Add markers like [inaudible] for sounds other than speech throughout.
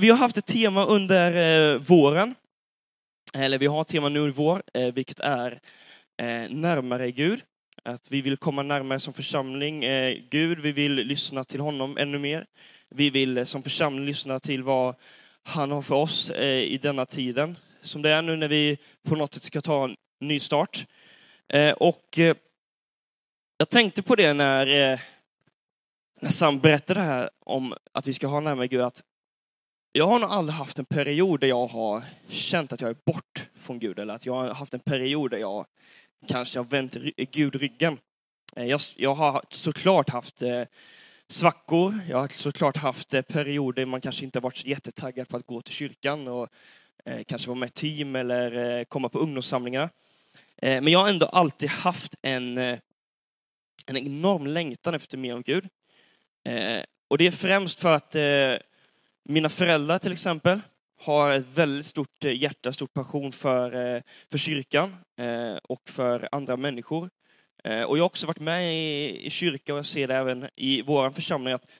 Vi har haft ett tema under eh, våren, eller vi har ett tema nu i vår, eh, vilket är eh, närmare Gud. Att vi vill komma närmare som församling eh, Gud, vi vill lyssna till honom ännu mer. Vi vill eh, som församling lyssna till vad han har för oss eh, i denna tiden, som det är nu när vi på något sätt ska ta en ny start. Eh, och eh, jag tänkte på det när, eh, när Sam berättade här om att vi ska ha närmare Gud, att jag har nog aldrig haft en period där jag har känt att jag är bort från Gud, eller att jag har haft en period där jag kanske har vänt Gud ryggen. Eh, jag, jag har såklart haft eh, svackor, jag har såklart haft eh, perioder man kanske inte har varit så jättetaggad på att gå till kyrkan och eh, kanske vara med i team eller eh, komma på ungdomssamlingar. Eh, men jag har ändå alltid haft en, eh, en enorm längtan efter mer av Gud. Eh, och det är främst för att mina föräldrar till exempel har ett väldigt stort eh, hjärta, stor passion för, eh, för kyrkan eh, och för andra människor. Och jag har också varit med i, i kyrka och jag ser det även i vår församling att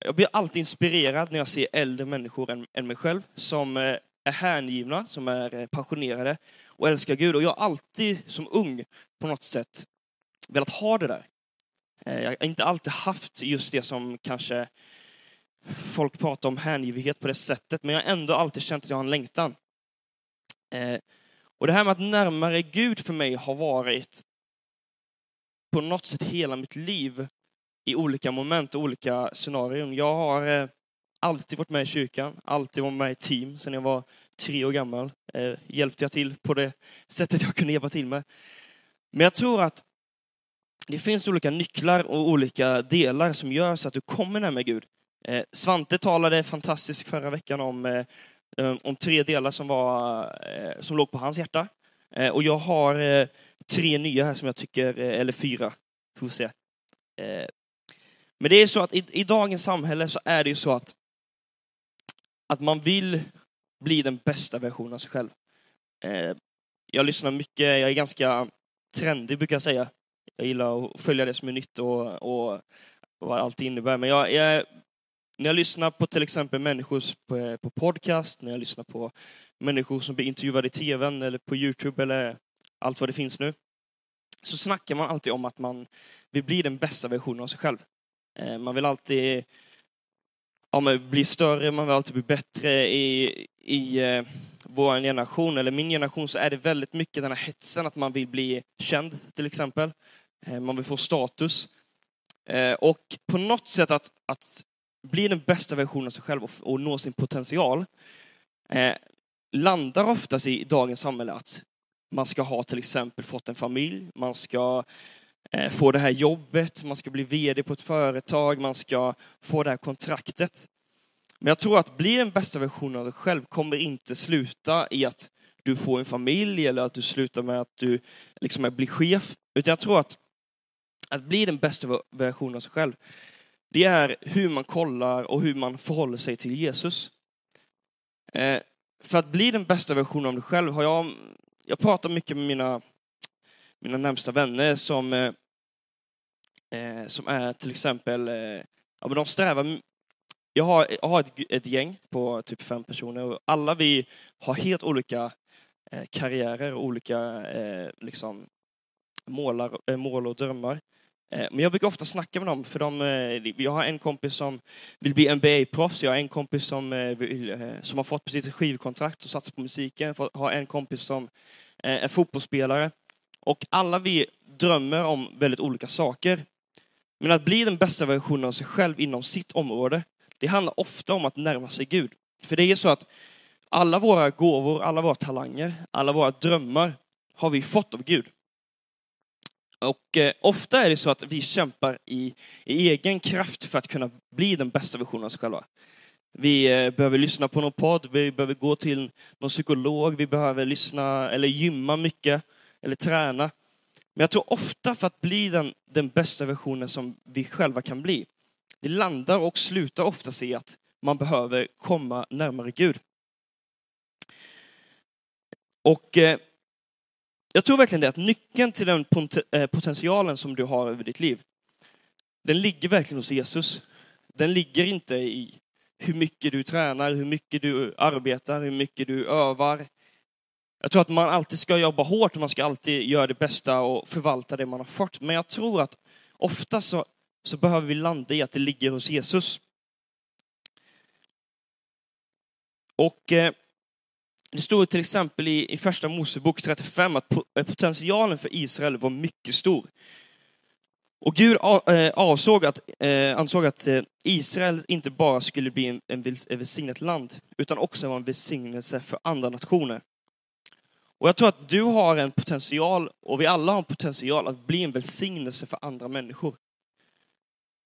jag blir alltid inspirerad när jag ser äldre människor än, än mig själv som är hängivna, som är passionerade och älskar Gud. Och jag har alltid som ung på något sätt velat ha det där. Jag har inte alltid haft just det som kanske folk pratar om hängivighet på det sättet, men jag har ändå alltid känt att jag har en längtan. Eh, och det här med att närmare Gud för mig har varit på något sätt hela mitt liv i olika moment och olika scenarion. Jag har eh, alltid varit med i kyrkan, alltid varit med i team sedan jag var tre år gammal. Eh, hjälpte jag till på det sättet jag kunde hjälpa till med. Men jag tror att det finns olika nycklar och olika delar som gör så att du kommer närmare Gud. Eh, Svante talade fantastiskt förra veckan om, eh, eh, om tre delar som, var, eh, som låg på hans hjärta. Eh, och jag har eh, tre nya här som jag tycker, eh, eller fyra, får vi se. Eh, men det är så att i, i dagens samhälle så är det ju så att, att man vill bli den bästa versionen av sig själv. Eh, jag lyssnar mycket, jag är ganska trendig brukar jag säga. Jag gillar att följa det som är nytt och, och, och vad allt innebär. Men jag, jag, när jag lyssnar på till exempel människor på, eh, på podcast, när jag lyssnar på människor som blir intervjuade i tvn eller på Youtube eller allt vad det finns nu, så snackar man alltid om att man vill bli den bästa versionen av sig själv. Eh, man vill alltid ja, bli större, man vill alltid bli bättre. I, i eh, vår generation, eller min generation, så är det väldigt mycket den här hetsen att man vill bli känd, till exempel. Eh, man vill få status. Eh, och på något sätt att, att bli den bästa versionen av sig själv och, och nå sin potential eh, landar oftast i dagens samhälle att man ska ha till exempel fått en familj, man ska eh, få det här jobbet, man ska bli VD på ett företag, man ska få det här kontraktet. Men jag tror att bli den bästa versionen av dig själv kommer inte sluta i att du får en familj eller att du slutar med att du liksom blir chef. Utan jag tror att att bli den bästa versionen av sig själv, det är hur man kollar och hur man förhåller sig till Jesus. Eh, för att bli den bästa versionen av dig själv har jag, jag pratar mycket med mina, mina närmsta vänner som, eh, eh som är till exempel, eh, ja men de strävar, jag har, jag har ett, ett gäng på typ fem personer och alla vi har helt olika eh, karriärer och olika eh, liksom, målar, mål och drömmar. Eh, men jag brukar ofta snacka med dem, för de, eh, jag har en kompis som vill bli NBA-proffs, jag har en kompis som, eh, vill, som har fått precis ett skivkontrakt och satsar på musiken, jag har en kompis som är fotbollsspelare. Och alla vi drömmer om väldigt olika saker. Men att bli den bästa versionen av sig själv inom sitt område, det handlar ofta om att närma sig Gud. För det är så att alla våra gåvor, alla våra talanger, alla våra drömmar har vi fått av Gud. Och eh, ofta är det så att vi kämpar i, i, egen kraft för att kunna bli den bästa versionen av oss själva. Vi eh, behöver lyssna på någon podd, vi behöver gå till någon psykolog, vi behöver lyssna eller gymma mycket eller träna. Men jag tror ofta för att bli den, den bästa versionen som vi själva kan bli, det landar och slutar ofta i att man behöver komma närmare Gud. Och eh, jag tror verkligen det, att nyckeln till den eh, potentialen som du har över ditt liv, den ligger verkligen hos Jesus. Den ligger inte i hur mycket du tränar, hur mycket du arbetar, hur mycket du övar. Jag tror att man alltid ska jobba hårt och man ska alltid göra det bästa och förvalta det man har fått. Men jag tror att ofta så, så behöver vi landa i att det ligger hos Jesus. Och eh, det står till exempel i, i första Mosebok 35 att eh, potentialen för Israel var mycket stor. Och Gud eh, avsåg att, eh, ansåg att eh, Israel inte bara skulle bli en, en välsignat land, utan också vara en välsignelse för andra nationer. Och jag tror att du har en potential, och vi alla har en potential, att bli en välsignelse för andra människor.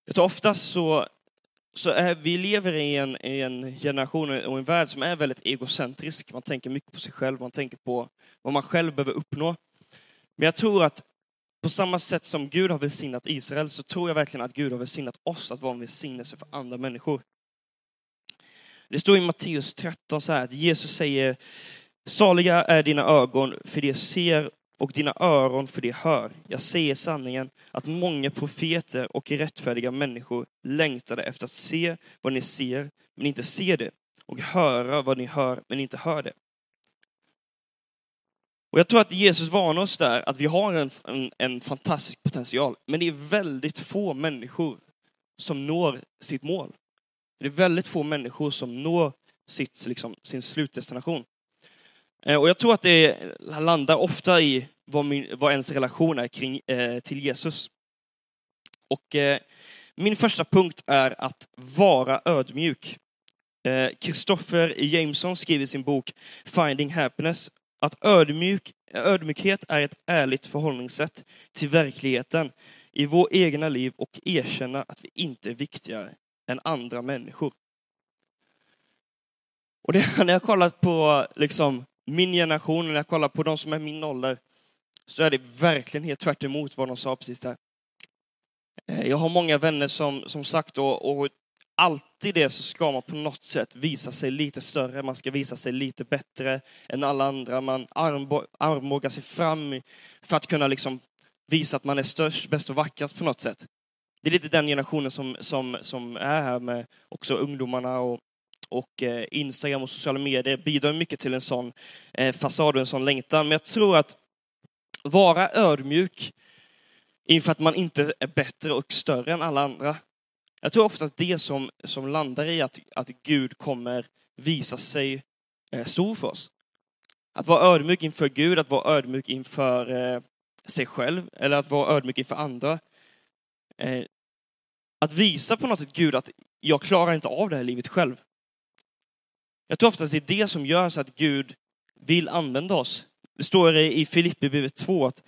Jag tror oftast så så är, vi lever i en, i en generation och en värld som är väldigt egocentrisk. Man tänker mycket på sig själv, man tänker på vad man själv behöver uppnå. Men jag tror att på samma sätt som Gud har välsignat Israel så tror jag verkligen att Gud har välsignat oss att vara en välsignelse för andra människor. Det står i Matteus 13 så här att Jesus säger Saliga är dina ögon för det ser och dina öron för det hör. Jag säger sanningen att många profeter och rättfärdiga människor längtade efter att se vad ni ser, men inte ser det, och höra vad ni hör, men inte hör det. Och jag tror att Jesus varnar oss där, att vi har en, en, en fantastisk potential, men det är väldigt få människor som når sitt mål. Det är väldigt få människor som når sitt, liksom, sin slutdestination. Eh, och jag tror att det landar ofta i vad, min, vad ens relation är kring, eh, till Jesus. Och eh, min första punkt är att vara ödmjuk. Eh, Christopher eh, Jameson skriver i sin bok Finding Happiness att ödmjuk, ödmjukhet är ett ärligt förhållningssätt till verkligheten i vår egna liv och erkänna att vi inte är viktigare än andra människor. Och det, [laughs] när jag kollat på liksom, min generation, när jag kollar på de som är min ålder, så är det verkligen helt tvärt vad de sa precis där. Eh, jag har många vänner som, som sagt, och, och alltid det så ska man på något sätt visa sig lite större, man ska visa sig lite bättre än alla andra. Man armbågar sig fram för att kunna liksom visa att man är störst, bäst och vackrast på något sätt. Det är lite den generationen som, som, som är här med också ungdomarna och, och eh, Instagram och sociala medier bidrar mycket till en sån eh, fasad och en sån längtan. Men jag tror att vara ödmjuk inför att man inte är bättre och större än alla andra. Jag tror oftast det som, som landar i att, att Gud kommer visa sig eh, stor för oss. Att vara ödmjuk inför Gud, att vara ödmjuk inför eh, sig själv eller att vara ödmjuk inför andra. Eh, att visa på något sätt Gud att jag klarar inte av det här livet själv. Jag tror oftast det är det som gör så att Gud vill använda oss. Det står i Filipperbrevet 2 att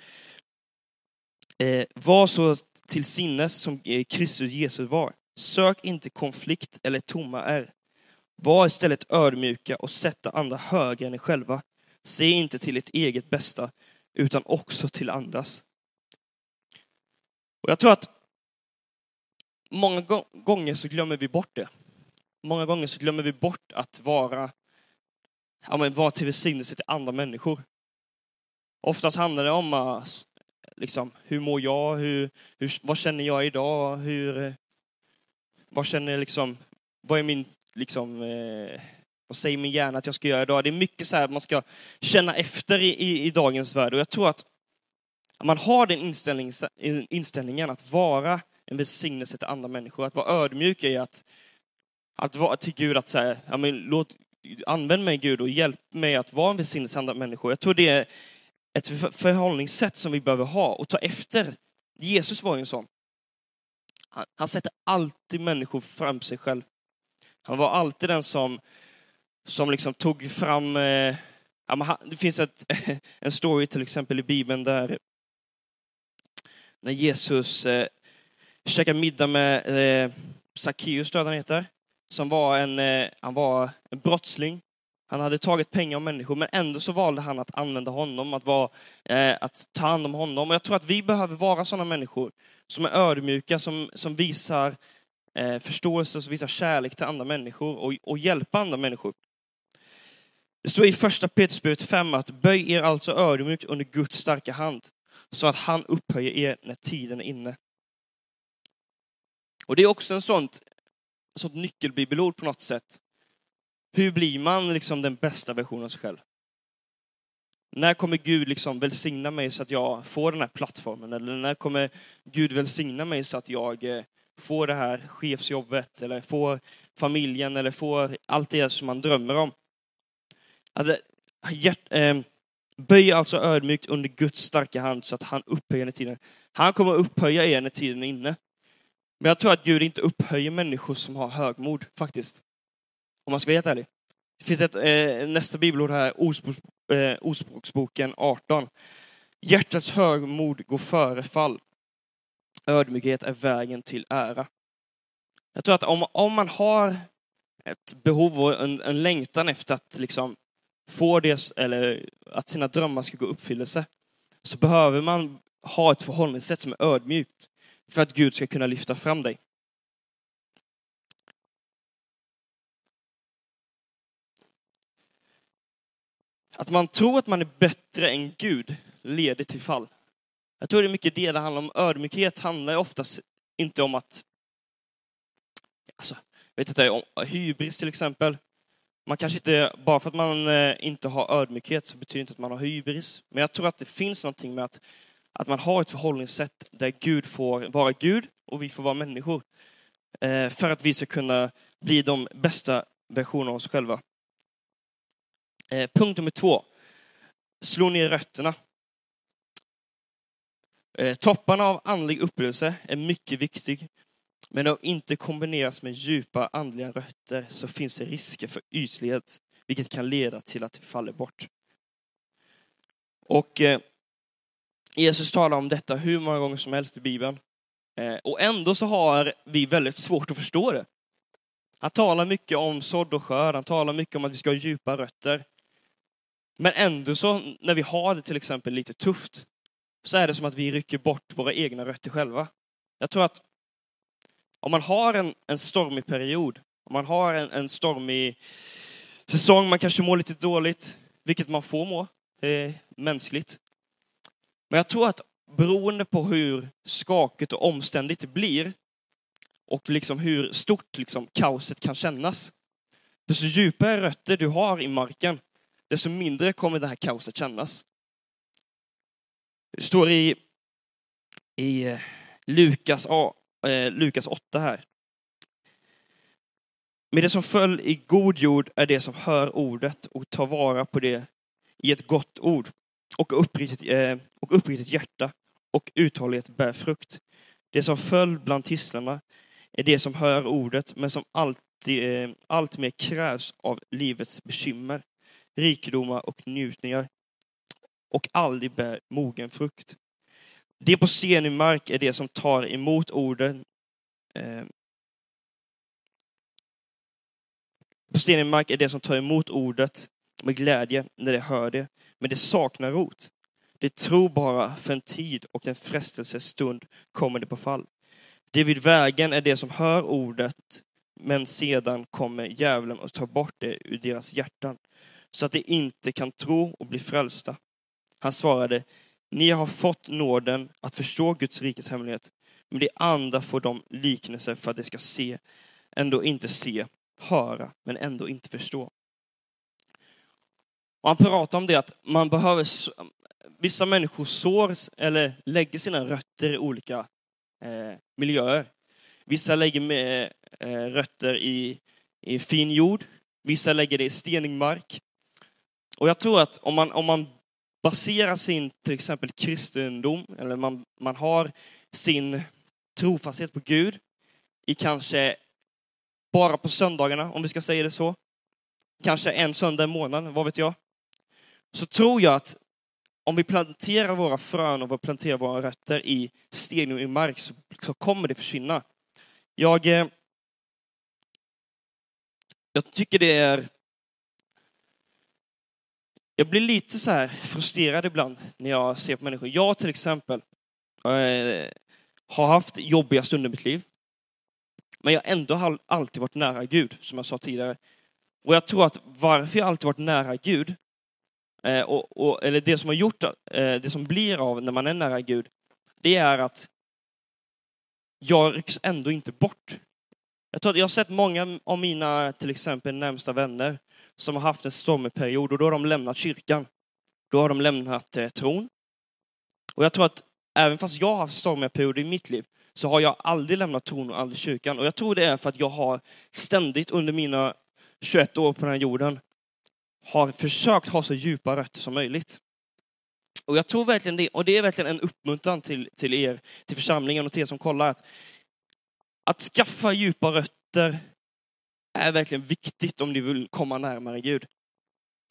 eh, var så till sinnes som eh, Kristus Jesus var. Sök inte konflikt eller tomma är. Var istället ödmjuka och sätta andra högre än er själva. Se inte till ert eget bästa, utan också till andras. Och jag tror att många gånger så glömmer vi bort det. Många gånger så glömmer vi bort att vara, ja, men vara till välsignelse till andra människor. Oftast handlar det om liksom, hur mår jag, hur, hur, vad känner jag idag, hur, vad känner liksom, vad är min, liksom, eh, vad säger min hjärna att jag ska göra idag? Det är mycket så här man ska känna efter i, i, i dagens värld och jag tror att man har den inställning, inställningen att vara en välsignelse till andra människor, att vara ödmjuk i att, att vara till Gud, att säga, ja, men låt, använd mig Gud och hjälp mig att vara en välsignelsehandlad människa. Jag tror det är ett förhållningssätt som vi behöver ha och ta efter. Jesus var ju en sån. Han, han sätter alltid människor fram sig själv. Han var alltid den som, som liksom tog fram... Eh, ja, det finns ett, [laughs] en story till exempel i Bibeln där när Jesus eh, käkar middag med eh, Sackeus, tror jag han heter, som var en, eh, han var en brottsling. Han hade tagit pengar av människor, men ändå så valde han att använda honom, att, vara, eh, att ta hand om honom. Och jag tror att vi behöver vara sådana människor som är ödmjuka, som, som visar eh, förståelse, som visar kärlek till andra människor och, och hjälpa andra människor. Det står i första Petrusbrevet 5 att böj er alltså ödmjukt under Guds starka hand, så att han upphöjer er när tiden är inne. Och det är också en sånt Alltså sånt nyckelbibelord på något sätt. Hur blir man liksom den bästa versionen av sig själv? När kommer Gud liksom välsigna mig så att jag får den här plattformen? Eller när kommer Gud välsigna mig så att jag eh, får det här chefsjobbet, eller får familjen, eller får allt det som man drömmer om? Alltså, hjärt, eh, böj alltså ödmjukt under Guds starka hand så att han upphöjer er tiden. Han kommer upphöja er när tiden är inne. Men jag tror att Gud inte upphöjer människor som har högmod, faktiskt. Om man ska vara helt ärlig. Det finns ett, eh, nästa bibelord här, Ordspråks, eh, Ordspråksboken 18. Hjärtats högmod går före fall. Ödmjukhet är vägen till ära. Jag tror att om, om man har ett behov och en, en längtan efter att liksom få det, eller att sina drömmar ska gå i uppfyllelse, så behöver man ha ett förhållningssätt som är ödmjukt för att Gud ska kunna lyfta fram dig. Att man tror att man är bättre än Gud leder till fall. Jag tror det är mycket det det handlar om. Ödmjukhet handlar oftast inte om att, alltså, vet inte, om hybris till exempel. Man kanske inte, bara för att man eh, inte har ödmjukhet så betyder det inte att man har hybris. Men jag tror att det finns någonting med att, att man har ett förhållningssätt där Gud får vara Gud och vi får vara människor. Eh, för att vi ska kunna bli de bästa versionerna av oss själva. Eh, punkt nummer två. Slå ner rötterna. Eh, topparna av andlig upplevelse är mycket viktig men om inte kombineras med djupa andliga rötter så finns det risker för ytlighet, vilket kan leda till att det faller bort. Och Jesus talar om detta hur många gånger som helst i Bibeln. Eh, och ändå så har vi väldigt svårt att förstå det. Han talar mycket om sådd och skörd, han talar mycket om att vi ska ha djupa rötter. Men ändå så, när vi har det till exempel lite tufft, så är det som att vi rycker bort våra egna rötter själva. Jag tror att om man har en, en stormig period, om man har en, en stormig säsong, man kanske mår lite dåligt, vilket man får må, eh, mänskligt. Men jag tror att beroende på hur skakigt och omständigt det blir, och liksom hur stort liksom kaoset kan kännas, desto djupare rötter du har i marken, desto mindre kommer det här kaoset kännas. Det står i, i Lukas, Lukas eh, Lukas 8 eh, här. Men det som föll i god jord är det som hör ordet och tar vara på det i ett gott ord och uppriktigt, eh, och uppriktigt hjärta och uthållighet bär frukt. Det som föll bland tistlarna är det som hör ordet men som alltid, eh, allt mer krävs av livets bekymmer, rikedomar och njutningar och aldrig bär mogen frukt. Det på senig mark är det som tar emot orden. Eh, på stenig mark är det som tar emot ordet med glädje när de hör det, men det saknar rot. Det tror bara för en tid och en frestelses stund kommer det på fall. Det vid vägen är det som hör ordet, men sedan kommer djävulen och tar bort det ur deras hjärtan, så att de inte kan tro och bli frälsta. Han svarade, ni har fått nåden att förstå Guds rikes hemlighet, men de andra får de liknelser för att de ska se, ändå inte se, höra, men ändå inte förstå. Och han pratar om det att man behöver, vissa människor sår eller lägger sina rötter i olika eh, miljöer. Vissa lägger med, eh, rötter i, i fin jord, vissa lägger det i stenig mark. Och jag tror att om man, om man baserar sin till exempel kristendom, eller man, man har sin trofasthet på Gud i kanske bara på söndagarna, om vi ska säga det så. Kanske en söndag i månaden, vad vet jag. Så tror jag att om vi planterar våra frön och vi planterar våra rötter i sten och i mark så, så kommer det försvinna. Jag, eh, jag tycker det är jag blir lite så här frustrerad ibland när jag ser på människor. Jag till exempel eh, har haft jobbiga stunder i mitt liv. Men jag har ändå alltid varit nära Gud, som jag sa tidigare. Och jag tror att varför jag alltid varit nära Gud, eh, och, och, eller det som har gjort, eh, det som blir av när man är nära Gud, det är att jag rycks ändå inte bort. Jag, tror, jag har sett många av mina, till exempel närmsta vänner, som har haft en stormig period och då har de lämnat kyrkan. Då har de lämnat eh, tron. Och jag tror att även fast jag har haft stormiga perioder i mitt liv, så har jag aldrig lämnat tron och aldrig kyrkan. Och jag tror det är för att jag har ständigt under mina 21 år på den här jorden har försökt ha så djupa rötter som möjligt. Och jag tror verkligen det, och det är verkligen en uppmuntran till, till er, till församlingen och till er som kollar, att, att skaffa djupa rötter är verkligen viktigt om ni vill komma närmare Gud.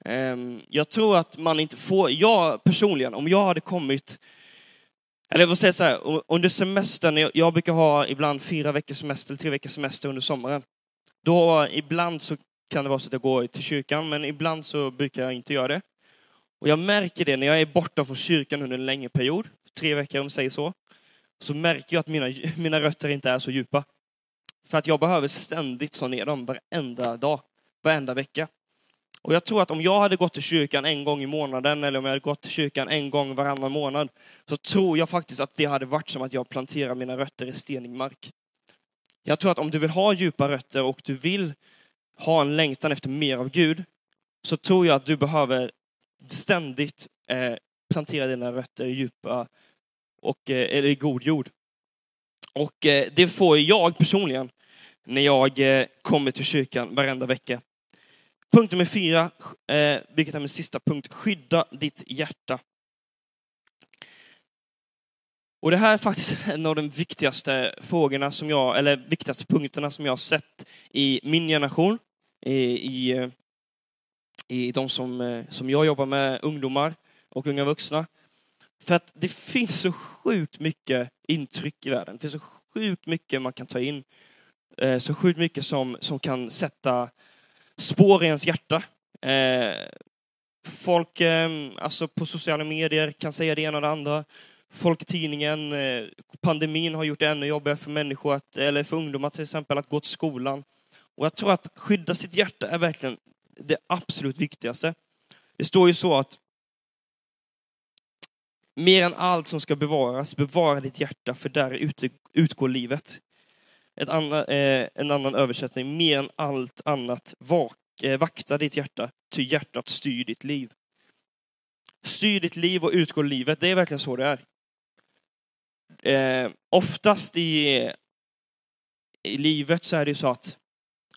Ehm, jag tror att man inte får, jag personligen, om jag hade kommit, eller jag vill säga så här, under semestern, jag brukar ha ibland fyra veckors semester, tre veckors semester under sommaren. Då ibland så kan det vara så att jag går till kyrkan, men ibland så brukar jag inte göra det. Och jag märker det när jag är borta från kyrkan under en längre period, tre veckor om man säger så, så märker jag att mina, mina rötter inte är så djupa. För att jag behöver ständigt så ner dem varenda dag, varenda vecka. Och jag tror att om jag hade gått till kyrkan en gång i månaden, eller om jag hade gått till kyrkan en gång varannan månad, så tror jag faktiskt att det hade varit som att jag planterar mina rötter i stenig mark. Jag tror att om du vill ha djupa rötter och du vill ha en längtan efter mer av Gud, så tror jag att du behöver ständigt eh, plantera dina rötter i djupa och, eh, eller i god jord. Och eh, det får jag personligen när jag eh, kommer till kyrkan varenda vecka. Punkt nummer fyra, eh, vilket är min sista punkt, skydda ditt hjärta. Och det här är faktiskt [laughs] en av de viktigaste frågorna som jag, eller viktigaste punkterna som jag har sett i min generation, i, i, eh, i de som, eh, som jag jobbar med, ungdomar och unga vuxna. För att det finns så sjukt mycket intryck i världen. Det finns så sjukt mycket man kan ta in. Eh, så sjukt mycket som, som kan sätta spår i ens hjärta. Folk alltså på sociala medier kan säga det ena och det andra. Folk i tidningen, eh, pandemin har gjort det ännu jobbigare för människor, att, eller för ungdomar till exempel, att gå till skolan. Och jag tror att skydda sitt hjärta är verkligen det absolut viktigaste. Det står ju så att mer än allt som ska bevaras, bevara ditt hjärta, för där utgår livet. Ett annan, eh, en annan översättning, mer än allt annat, vak, eh, vakta ditt hjärta, ty hjärtat styr ditt liv. Styr ditt liv och utgår livet, det är verkligen så det är. Eh, oftast i, i livet så är det så att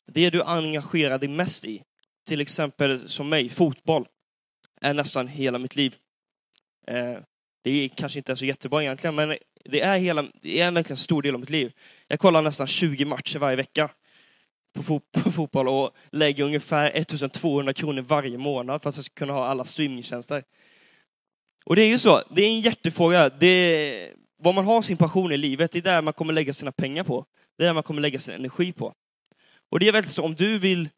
det du engagerar dig mest i, till exempel som mig, fotboll, är nästan hela mitt liv. Eh, det är kanske inte är så jättebra egentligen, men det är, hela, det är verkligen en stor del av mitt liv. Jag kollar nästan 20 matcher varje vecka på, fot [laughs] på fotboll och lägger ungefär 1200 kronor varje månad för att jag ska kunna ha alla streamingtjänster. Och det är ju så, det är en hjärtefråga. Det är, vad man har sin passion i livet, det är där man kommer lägga sina pengar på. Det är där man kommer lägga sin energi på. Och det är väldigt så, om du vill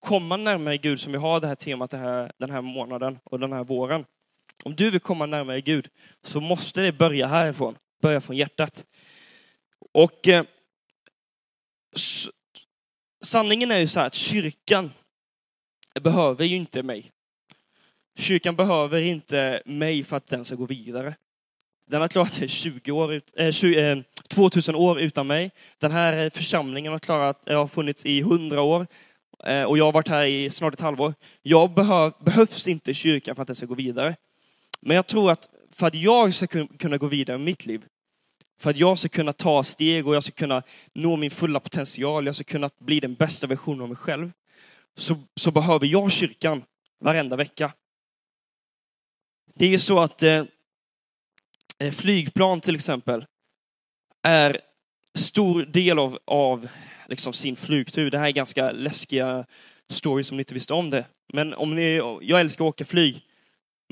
komma närmare Gud, som vi har det här temat det här, den här månaden och den här våren, om du vill komma närmare Gud så måste det börja härifrån, börja från hjärtat. Och eh, sanningen är ju så här att kyrkan behöver ju inte mig. Kyrkan behöver inte mig för att den ska gå vidare. Den har klarat sig 20 år, eh, 20, eh, 2000 år utan mig. Den här eh, församlingen har, klarat, eh, har funnits i 100 år eh, och jag har varit här i snart ett halvår. Jag behöv, behövs inte kyrkan för att den ska gå vidare. Men jag tror att för att jag ska kunna gå vidare med mitt liv, för att jag ska kunna ta steg och jag ska kunna nå min fulla potential, jag ska kunna bli den bästa versionen av mig själv, så, så behöver jag kyrkan varenda vecka. Det är ju så att eh Eh, flygplan till exempel är stor del av, av liksom sin flygtur. Det här är ganska läskiga stories om ni inte visste om det. Men om ni, jag älskar att åka flyg.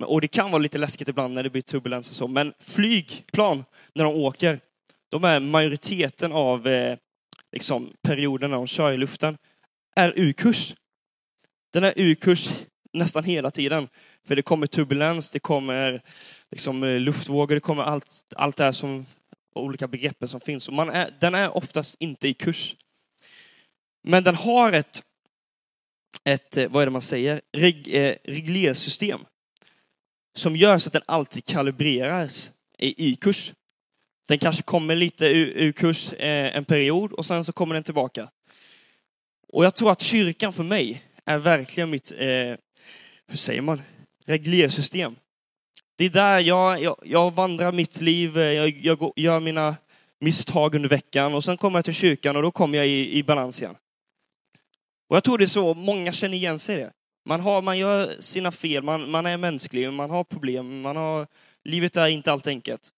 Och det kan vara lite läskigt ibland när det blir turbulens och så, men flygplan, när de åker, de är majoriteten av eh, liksom, perioden när de kör i luften, är ur-kurs. Den är ur-kurs nästan hela tiden. För det kommer turbulens, det kommer liksom, eh, luftvågor, det kommer allt, allt det här som, olika begreppen som finns. Och man är, den är oftast inte i kurs. Men den har ett, ett eh, vad är det man säger, Reg, eh, reglersystem som gör så att den alltid kalibreras i, i kurs. Den kanske kommer lite ur, ur kurs eh, en period och sen så kommer den tillbaka. Och jag tror att kyrkan för mig är verkligen mitt, eh, hur säger man, reglersystem. Det är där jag, jag, jag vandrar mitt liv, eh, jag, jag gör mina misstag under veckan och sen kommer jag till kyrkan och då kommer jag i, i balans igen. Och jag tror det är så många känner igen sig i det. Man, har, man gör sina fel, man, man är mänsklig, man har problem, man har, livet är inte allt enkelt.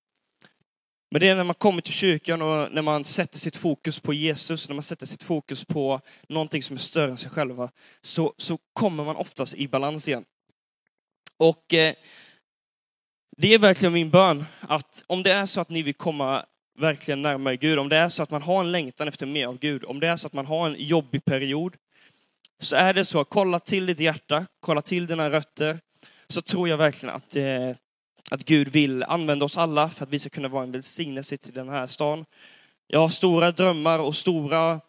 Men det är när man kommer till kyrkan och när man sätter sitt fokus på Jesus, när man sätter sitt fokus på någonting som är större än sig själva, så, så kommer man oftast i balans igen. Och eh, det är verkligen min bön att om det är så att ni vill komma verkligen närmare Gud, om det är så att man har en längtan efter mer av Gud, om det är så att man har en jobbig period, så är det så, kolla till ditt hjärta, kolla till dina rötter, så tror jag verkligen att, eh, att Gud vill använda oss alla för att vi ska kunna vara en välsignelse till den här stan. Jag har stora drömmar och stora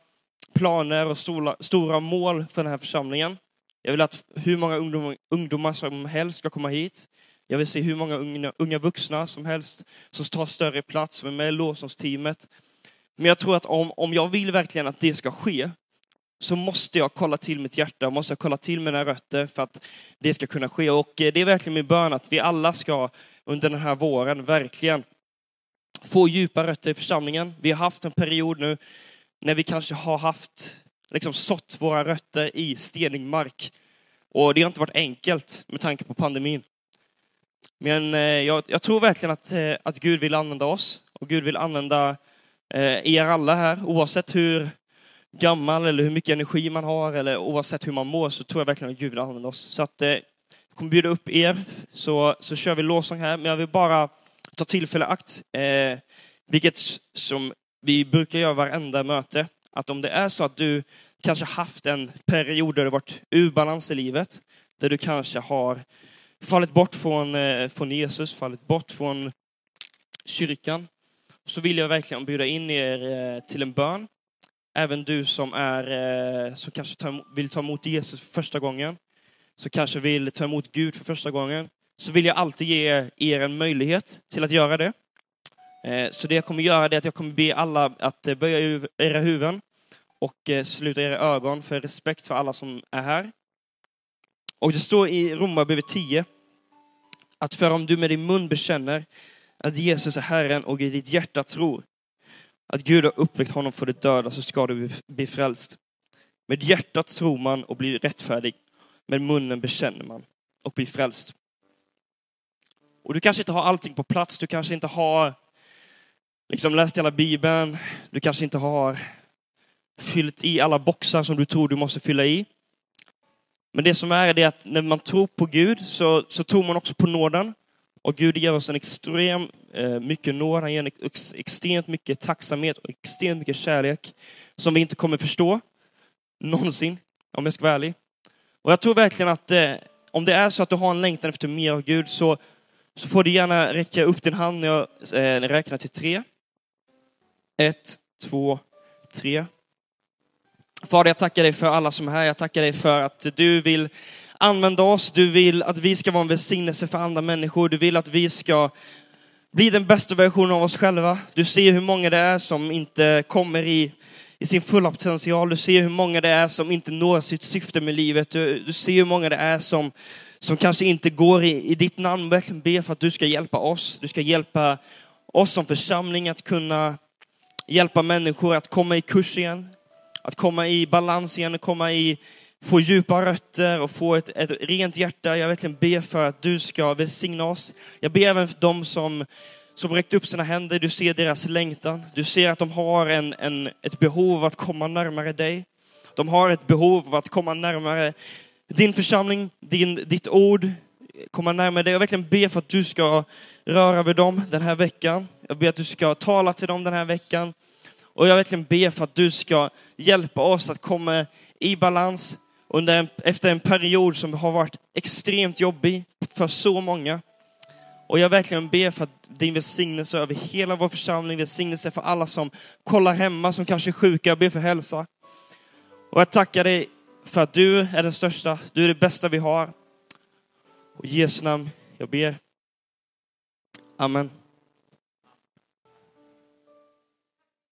planer och stora, stora mål för den här församlingen. Jag vill att hur många ungdomar, ungdomar som helst ska komma hit. Jag vill se hur många unga, unga vuxna som helst som tar större plats, som är med i lovsångsteamet. Men jag tror att om, om jag vill verkligen att det ska ske, så måste jag kolla till mitt hjärta, måste jag kolla till mina rötter för att det ska kunna ske. Och eh, det är verkligen min bön att vi alla ska under den här våren verkligen få djupa rötter i församlingen. Vi har haft en period nu när vi kanske har haft, liksom sått våra rötter i stenig mark. Och det har inte varit enkelt med tanke på pandemin. Men eh, jag, jag tror verkligen att, eh, att Gud vill använda oss och Gud vill använda eh, er alla här, oavsett hur gammal eller hur mycket energi man har eller oavsett hur man mår så tror jag verkligen att Gud vill använda oss. Så att, eh, jag kommer bjuda upp er så, så kör vi lovsång här. Men jag vill bara ta tillfälle akt, eh, vilket som vi brukar göra varenda möte. Att om det är så att du kanske haft en period där du varit ur balans i livet, där du kanske har fallit bort från, eh, från Jesus, fallit bort från kyrkan, så vill jag verkligen bjuda in er eh, till en bön Även du som, är, eh, som kanske vill ta emot Jesus för första gången, som kanske vill ta emot Gud för första gången, så vill jag alltid ge er en möjlighet till att göra det. Eh, så det jag kommer göra är att jag kommer be alla att eh, böja era huvuden och eh, sluta era ögon för respekt för alla som är här. Och det står i Romarbrevet 10 att för om du med din mun bekänner att Jesus är Herren och i ditt hjärta tror att Gud har uppväckt honom för det döda så ska du bli frälst. Med hjärtat tror man och blir rättfärdig, med munnen bekänner man och blir frälst. Och du kanske inte har allting på plats, du kanske inte har liksom läst hela Bibeln, du kanske inte har fyllt i alla boxar som du tror du måste fylla i. Men det som är det att när man tror på Gud så, så tror man också på nåden. Och Gud ger oss en extrem eh, mycket nåd, han ger en extremt mycket tacksamhet och extremt mycket kärlek som vi inte kommer förstå någonsin, om jag ska vara ärlig. Och jag tror verkligen att eh, om det är så att du har en längtan efter mer av Gud så, så får du gärna räcka upp din hand när jag eh, räknar till tre. Ett, två, tre. Fader, jag tackar dig för alla som är här. Jag tackar dig för att du vill använda oss. Du vill att vi ska vara en välsignelse för andra människor. Du vill att vi ska bli den bästa versionen av oss själva. Du ser hur många det är som inte kommer i, i sin fulla potential. Du ser hur många det är som inte når sitt syfte med livet. Du, du ser hur många det är som, som kanske inte går i, i ditt namn. Verkligen be för att du ska hjälpa oss. Du ska hjälpa oss som församling att kunna hjälpa människor att komma i kurs igen. Att komma i balans igen, och komma i få djupa rötter och få ett, ett rent hjärta. Jag verkligen ber för att du ska välsigna oss. Jag ber även för dem som, som räckt upp sina händer. Du ser deras längtan. Du ser att de har en, en, ett behov av att komma närmare dig. De har ett behov av att komma närmare din församling, din, ditt ord, komma närmare dig. Jag verkligen ber för att du ska röra vid dem den här veckan. Jag ber att du ska tala till dem den här veckan. Och jag verkligen ber för att du ska hjälpa oss att komma i balans under en, efter en period som har varit extremt jobbig för så många. Och jag verkligen ber för att din välsignelse över hela vår församling, välsignelse för alla som kollar hemma, som kanske är sjuka, jag ber för hälsa. Och jag tackar dig för att du är den största, du är det bästa vi har. Och i Jesu namn, jag ber. Amen.